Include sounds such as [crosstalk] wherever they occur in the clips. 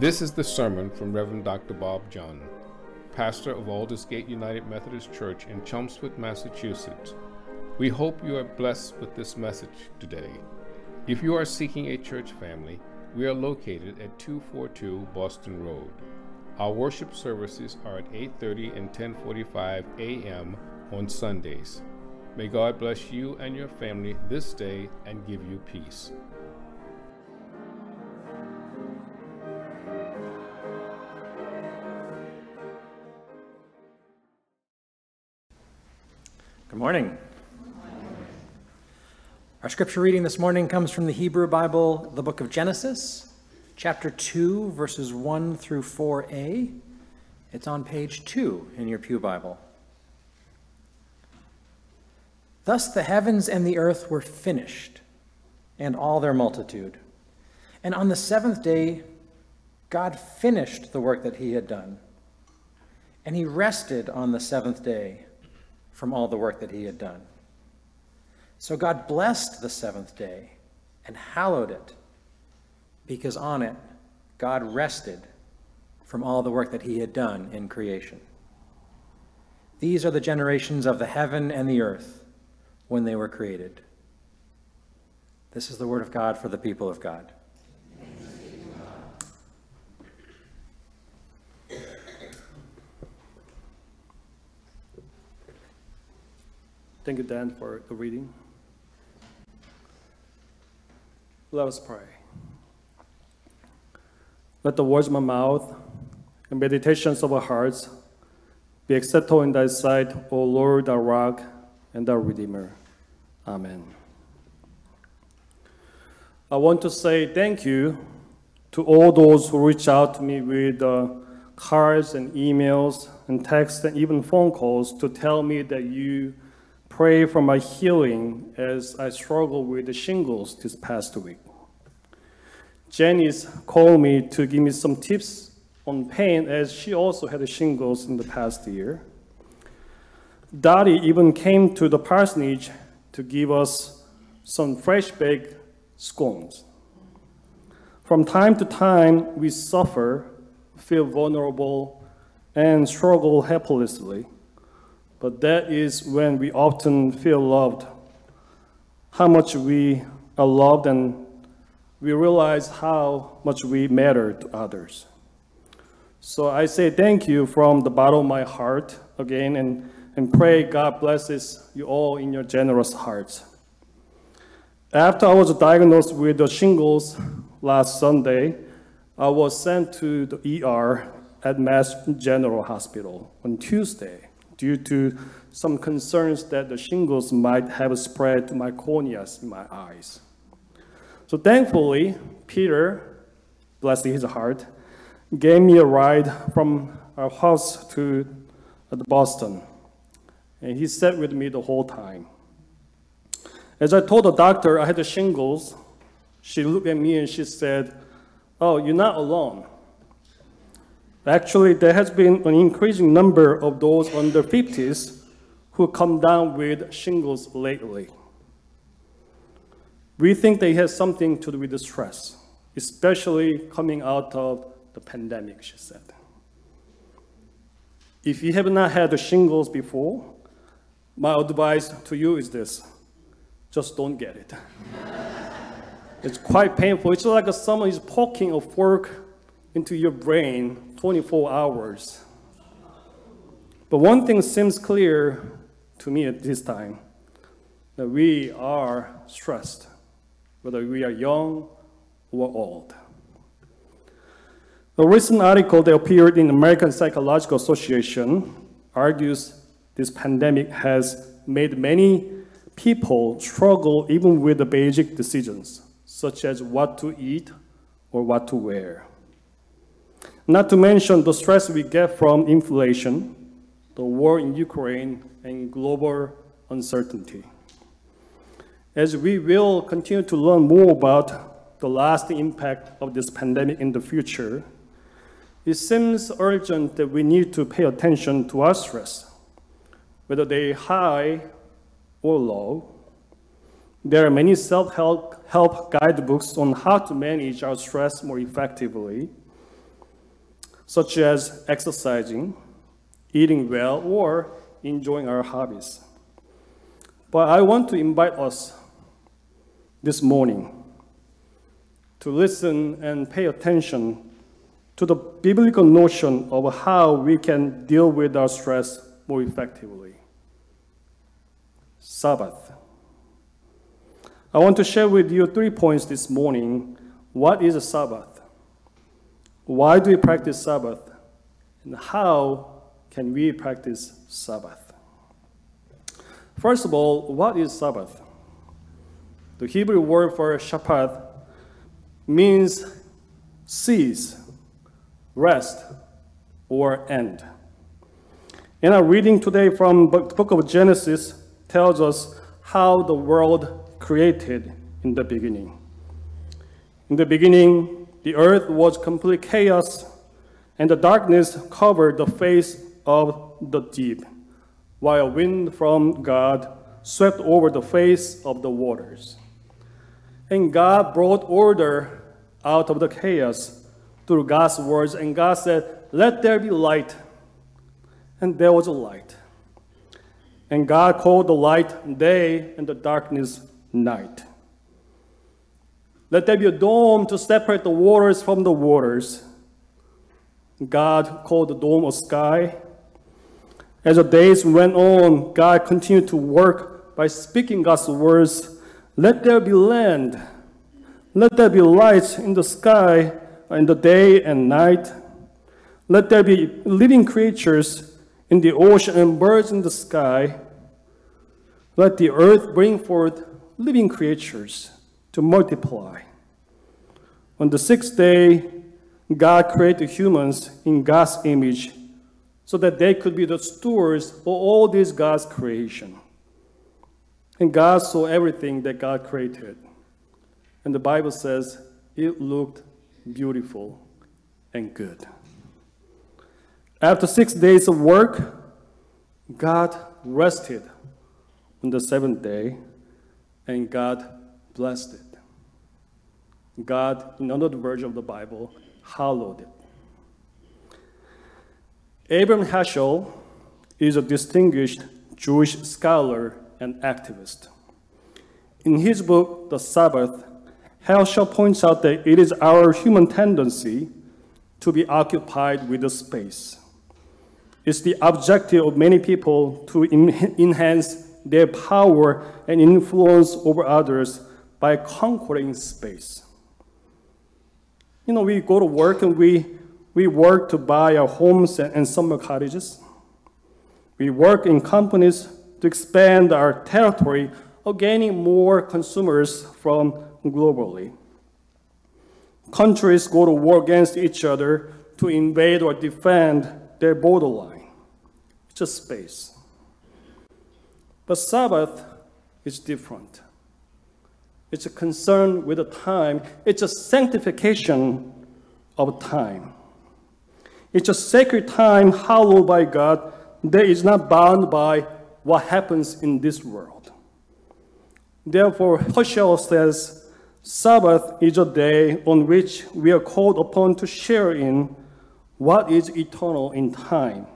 This is the sermon from Reverend Dr. Bob Jon, pastor of Aldersgate United Methodist Church in Chelmsford, Massachusetts. We hope you are blessed with this message today. If you are seeking a church family, we are located at 242 Boston Road. Our worship services are at 8:30 and 10:45 a.m. on Sundays. May God bless you and your family this day and give you peace. Morning. Our scripture reading this morning comes from the Hebrew Bible, the book of Genesis, chapter 2, verses 1 through 4a. It's on page 2 in your Pew Bible. Thus the heavens and the earth were finished, and all their multitude. And on the seventh day, God finished the work that he had done. And he rested on the seventh day from all the work that he had done. So God blessed the seventh day and hallowed it, because on it God rested from all the work that he had done in creation. These are the generations of the heaven and the earth when they were created. This is the word of God for the people of God. Thank you, Dan, for the reading. Let us pray. Let the words of my mouth and meditations of our hearts be acceptable in thy sight, O Lord, our rock and our redeemer. Amen. I want to say thank you to all those who reach out to me with uh, cards and emails and texts and even phone calls to tell me that you pray for my healing as I struggle with the shingles this past week. Janice called me to give me some tips on pain as she also had shingles in the past year. Dottie even came to the parsonage to give us some fresh baked scones. From time to time, we suffer, feel vulnerable, and struggle helplessly. But that is when we often feel loved, how much we are loved, and we realize how much we matter to others. So I say thank you from the bottom of my heart again and, and pray God blesses you all in your generous hearts. After I was diagnosed with the shingles last Sunday, I was sent to the ER at Mass General Hospital on Tuesday due to some concerns that the shingles might have spread to my corneas in my eyes. So thankfully, Peter, bless his heart, gave me a ride from our house to uh, Boston. And he sat with me the whole time. As I told the doctor I had the shingles, she looked at me and she said, Oh, you're not alone. Actually, there has been an increasing number of those under 50s who come down with shingles lately. We think they have something to do with the stress, especially coming out of the pandemic, she said. If you have not had the shingles before, my advice to you is this just don't get it. [laughs] it's quite painful. It's like someone is poking a fork into your brain 24 hours. But one thing seems clear to me at this time that we are stressed, whether we are young or old. A recent article that appeared in the American Psychological Association argues this pandemic has made many people struggle even with the basic decisions, such as what to eat or what to wear. Not to mention the stress we get from inflation, the war in Ukraine, and global uncertainty. As we will continue to learn more about the lasting impact of this pandemic in the future, it seems urgent that we need to pay attention to our stress, whether they are high or low. There are many self-help help guidebooks on how to manage our stress more effectively, such as exercising, eating well, or enjoying our hobbies. But I want to invite us this morning to listen and pay attention to the biblical notion of how we can deal with our stress more effectively. Sabbath. I want to share with you three points this morning. What is a Sabbath? Why do we practice Sabbath? And how can we practice Sabbath? First of all, what is Sabbath? The Hebrew word for Shabbat means cease, rest, or end. In our reading today from the book of Genesis tells us how the world created in the beginning. In the beginning, the earth was complete chaos, and the darkness covered the face of the deep, while wind from God swept over the face of the waters. And God brought order out of the chaos through God's words, and God said, Let there be light. And there was a light. And God called the light day and the darkness night. Let there be a dome to separate the waters from the waters. God called the dome a sky. As the days went on, God continued to work by speaking God's words. Let there be land. Let there be light in the sky in the day and night. Let there be living creatures in the ocean and birds in the sky. Let the earth bring forth living creatures to multiply. On the sixth day, God created humans in God's image so that they could be the stewards of all this God's creation. And God saw everything that God created. And the Bible says it looked beautiful and good. After six days of work, God rested on the seventh day and God blessed it. God, in another version of the Bible, hallowed it. Abraham Heschel is a distinguished Jewish scholar and activist. In his book, The Sabbath, Heschel points out that it is our human tendency to be occupied with the space. It's the objective of many people to enhance their power and influence over others by conquering space. You know, we go to work and we, we work to buy our homes and, summer cottages. We work in companies to expand our territory of gaining more consumers from globally. Countries go to war against each other to invade or defend their borderline. It's just space. But Sabbath is different. It's a concern with the time, it's a sanctification of time. It's a sacred time hallowed by God that is not bound by what happens in this world. Therefore, Heschel says, Sabbath is a day on which we are called upon to share in what is eternal in time,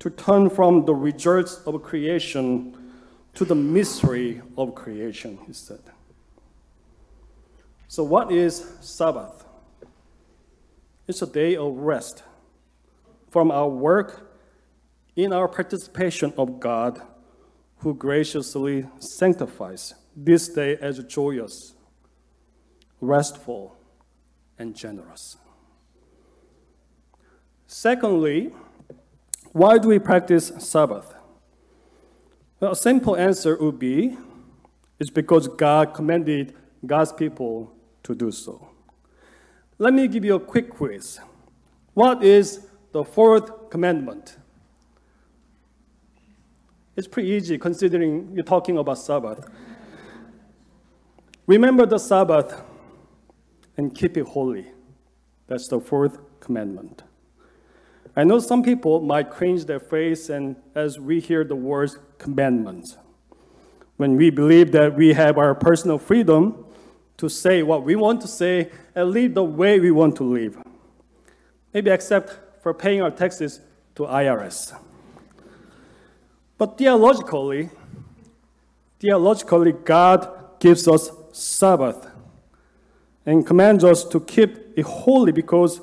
to turn from the results of creation to the mystery of creation, he said. So, what is Sabbath? It's a day of rest from our work in our participation of God, who graciously sanctifies this day as joyous, restful, and generous. Secondly, why do we practice Sabbath? Well, a simple answer would be it's because God commanded God's people to do so. Let me give you a quick quiz. What is the fourth commandment? It's pretty easy considering you're talking about Sabbath. Remember the Sabbath and keep it holy. That's the fourth commandment. I know some people might cringe their face and as we hear the words commandments. When we believe that we have our personal freedom to say what we want to say and live the way we want to live. Maybe except for paying our taxes to IRS. But theologically, theologically, God gives us Sabbath and commands us to keep it holy because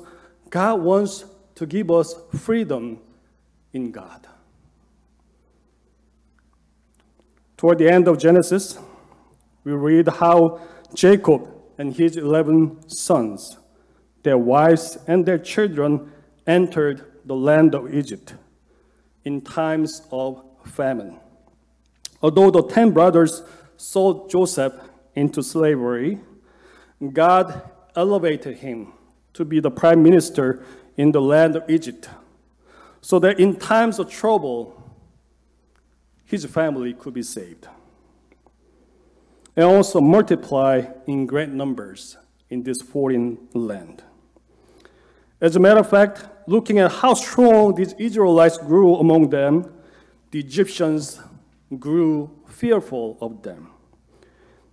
God wants to give us freedom in God. Toward the end of Genesis, we read how Jacob and his 11 sons, their wives, and their children entered the land of Egypt in times of famine. Although the 10 brothers sold Joseph into slavery, God elevated him to be the prime minister in the land of Egypt, so that in times of trouble, his family could be saved. And also multiply in great numbers in this foreign land. As a matter of fact, looking at how strong these Israelites grew among them, the Egyptians grew fearful of them.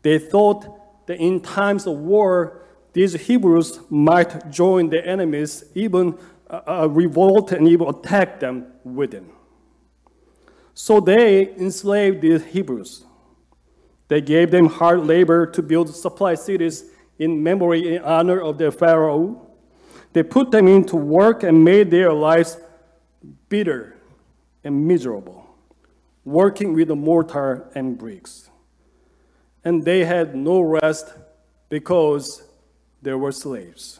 They thought that in times of war, these Hebrews might join their enemies, even uh, uh, revolt and even attack them within. So they enslaved these Hebrews. They gave them hard labor to build supply cities in memory in honor of their Pharaoh. They put them into work and made their lives bitter and miserable, working with the mortar and bricks. And they had no rest because they were slaves.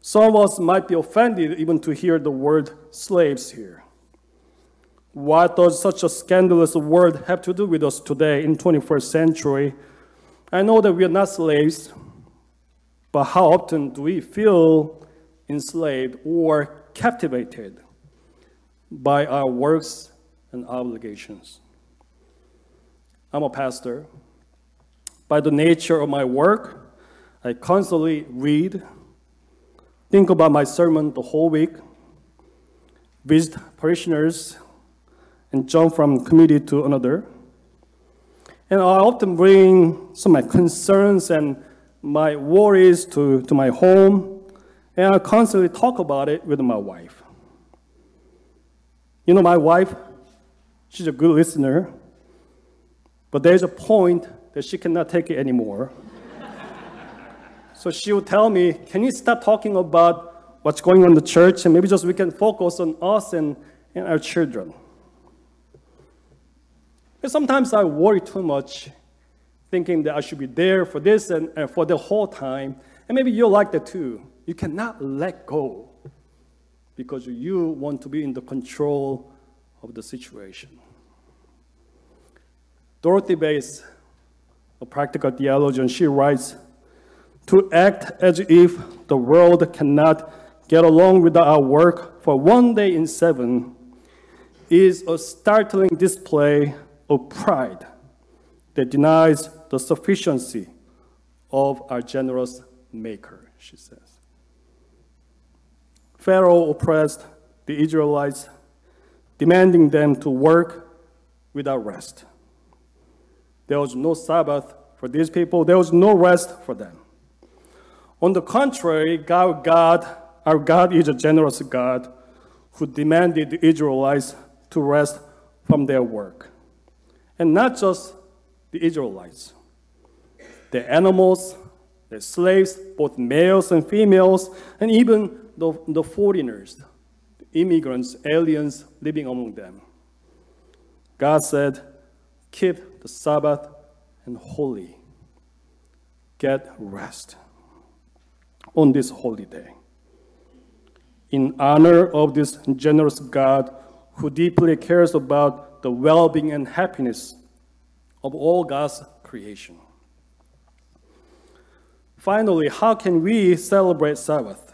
Some of us might be offended even to hear the word slaves here. What does such a scandalous word have to do with us today in 21st century? I know that we are not slaves, but how often do we feel enslaved or captivated by our works and obligations? I'm a pastor. By the nature of my work, I constantly read, think about my sermon the whole week, visit parishioners, and jump from committee to another. And I often bring some of my concerns and my worries to, to my home, and I constantly talk about it with my wife. You know, my wife, she's a good listener, but there's a point that she cannot take it anymore. [laughs] So she would tell me, Can you stop talking about what's going on in the church and maybe just we can focus on us and, and our children? Sometimes I worry too much, thinking that I should be there for this and, and for the whole time. And maybe you're like that too. You cannot let go because you want to be in the control of the situation. Dorothy Bass, a practical theologian, she writes, to act as if the world cannot get along without our work for one day in seven is a startling display of pride that denies the sufficiency of our generous Maker, she says. Pharaoh oppressed the Israelites, demanding them to work without rest. There was no Sabbath for these people, there was no rest for them. On the contrary, God, God, our God is a generous God who demanded the Israelites to rest from their work. And not just the Israelites, the animals, the slaves, both males and females, and even the, the foreigners, the immigrants, aliens living among them. God said, Keep the Sabbath and holy. Get rest on this holy day. In honor of this generous God who deeply cares about the well being and happiness of all God's creation. Finally, how can we celebrate Sabbath?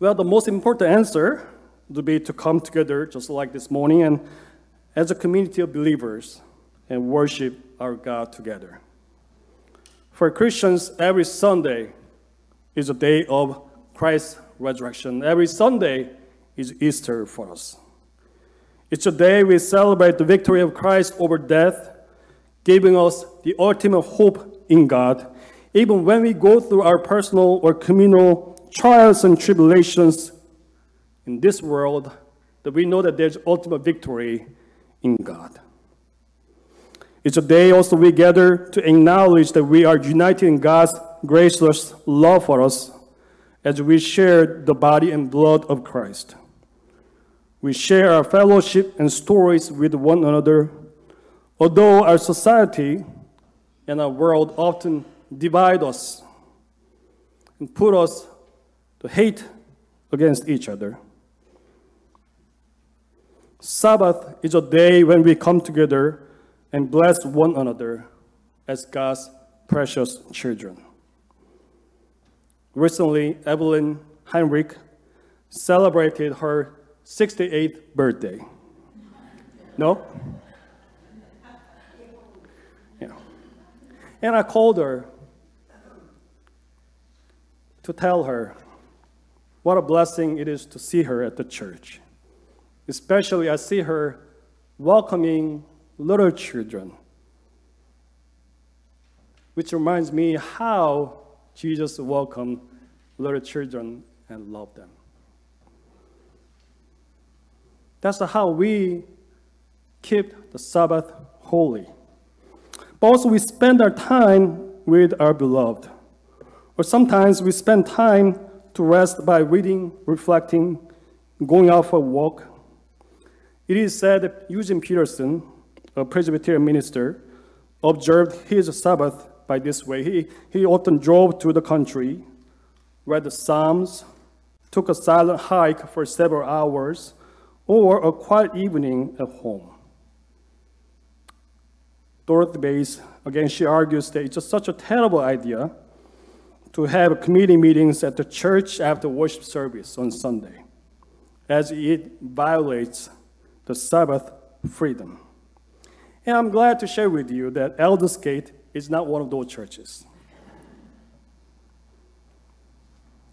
Well, the most important answer would be to come together just like this morning and as a community of believers and worship our God together. For Christians, every Sunday is a day of Christ's resurrection. Every Sunday is Easter for us. It's a day we celebrate the victory of Christ over death, giving us the ultimate hope in God, even when we go through our personal or communal trials and tribulations in this world, that we know that there's ultimate victory in God. It's a day also we gather to acknowledge that we are united in God's gracious love for us as we share the body and blood of Christ. We share our fellowship and stories with one another, although our society and our world often divide us and put us to hate against each other. Sabbath is a day when we come together and bless one another as God's precious children. Recently, Evelyn Heinrich celebrated her 68th birthday. No? Yeah. And I called her to tell her what a blessing it is to see her at the church. Especially, I see her welcoming little children, which reminds me how Jesus welcomed little children and loved them. That's how we keep the Sabbath holy. But also, we spend our time with our beloved. Or sometimes we spend time to rest by reading, reflecting, going out for a walk. It is said that Eugene Peterson, a Presbyterian minister, observed his Sabbath by this way. He, he often drove to the country, read the Psalms, took a silent hike for several hours, or a quiet evening at home. Dorothy Bass, again, she argues that it's just such a terrible idea to have committee meetings at the church after worship service on Sunday, as it violates the Sabbath freedom. And I'm glad to share with you that Aldersgate is not one of those churches.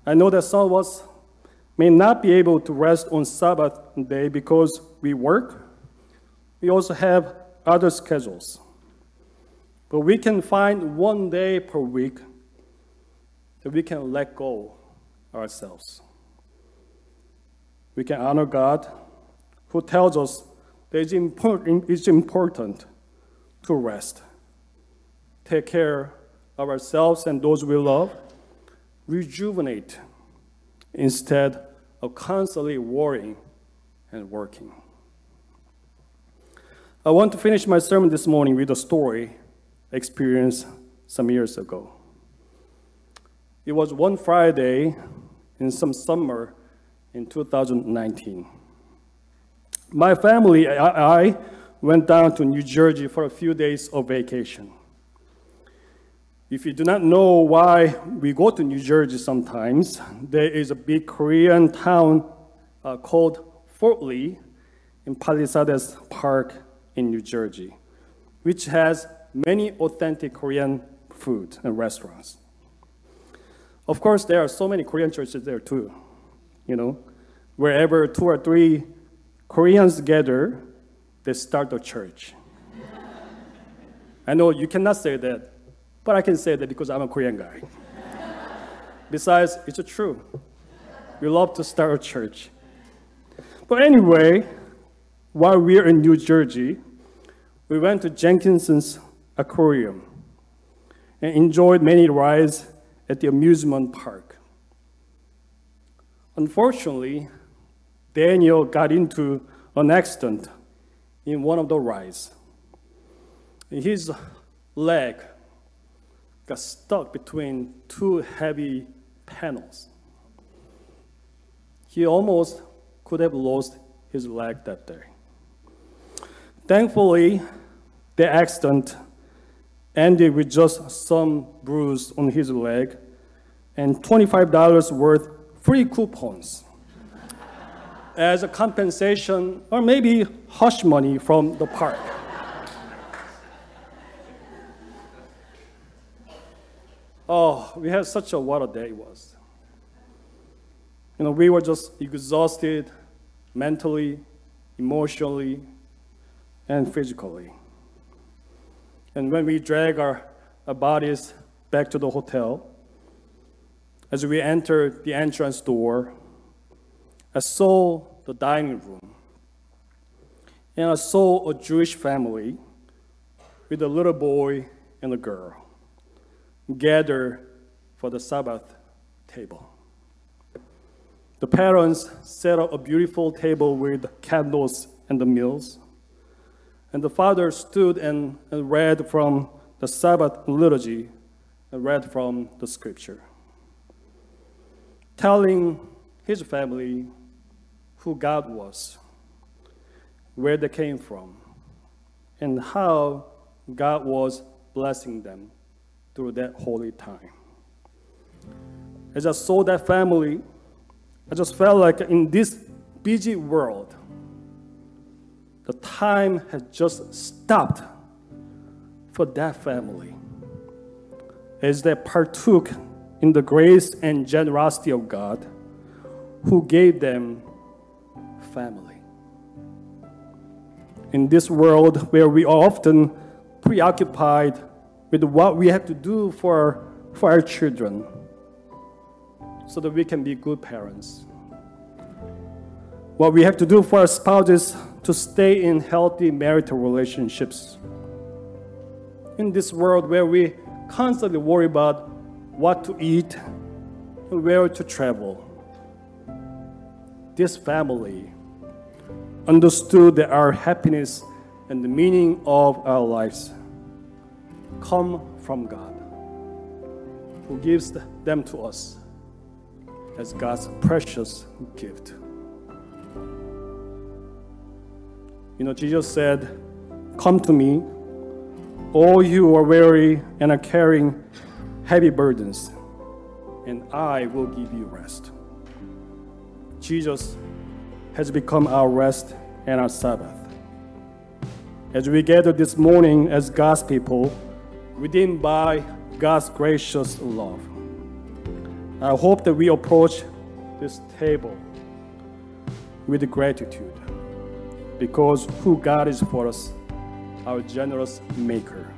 I know that some of us may not be able to rest on Sabbath day because we work. We also have other schedules. But we can find one day per week that we can let go ourselves. We can honor God who tells us that it's important, to rest, take care of ourselves and those we love, rejuvenate instead of constantly worrying and working. I want to finish my sermon this morning with a story I experienced some years ago. It was one Friday in some summer in 2019. My family, I, I went down to New Jersey for a few days of vacation. If you do not know why we go to New Jersey sometimes, there is a big Korean town uh, called Fort Lee in Palisades Park in New Jersey, which has many authentic Korean food and restaurants. Of course, there are so many Korean churches there too. You know, wherever two or three Koreans gather, they start a church. [laughs] I know you cannot say that, but I can say that because I'm a Korean guy. Besides, it's true. We love to start a church. But anyway, while we are in New Jersey, we went to Jenkinson's Aquarium and enjoyed many rides at the amusement park. Unfortunately, Daniel got into an accident in one of the rides. His leg got stuck between two heavy panels. He almost could have lost his leg that day. Thankfully, the accident ended with just some bruise on his leg and $25 worth free coupons as a compensation or maybe hush money from the park. Oh, we had such a what a day it was. You know, we were just exhausted mentally, emotionally, and physically. And when we drag our, our bodies back to the hotel, as we entered the entrance door, I saw the dining room. And I saw a Jewish family with a little boy and a girl gather for the Sabbath table. The parents set up a beautiful table with candles and the meals. And the father stood and, read from the Sabbath liturgy and read from the scripture, telling his family who God was, where they came from, and how God was blessing them through that holy time. As I saw that family, I just felt like in this busy world, the time had just stopped for that family as they partook in the grace and generosity of God who gave them family. In this world where we are often preoccupied with what we have to do for, for our children so that we can be good parents. What we have to do for our spouses to stay in healthy marital relationships. In this world where we constantly worry about what to eat and where to travel, this family understood that our happiness and the meaning of our lives come from God, who gives them to us as God's precious gift. You know, Jesus said, Come to me, all you are weary and are carrying heavy burdens, and I will give you rest. Jesus has become our rest and our Sabbath. As we gather this morning as God's people, redeemed by God's gracious love, I hope that we approach this table with gratitude because who God is for us, our generous Maker,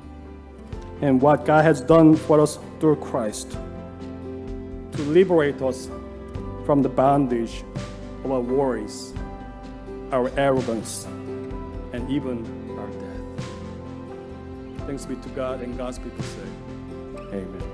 and what God has done for us through Christ to liberate us from the bondage of our worries, our arrogance, and even. Thanks be to God and God's people say, Amen.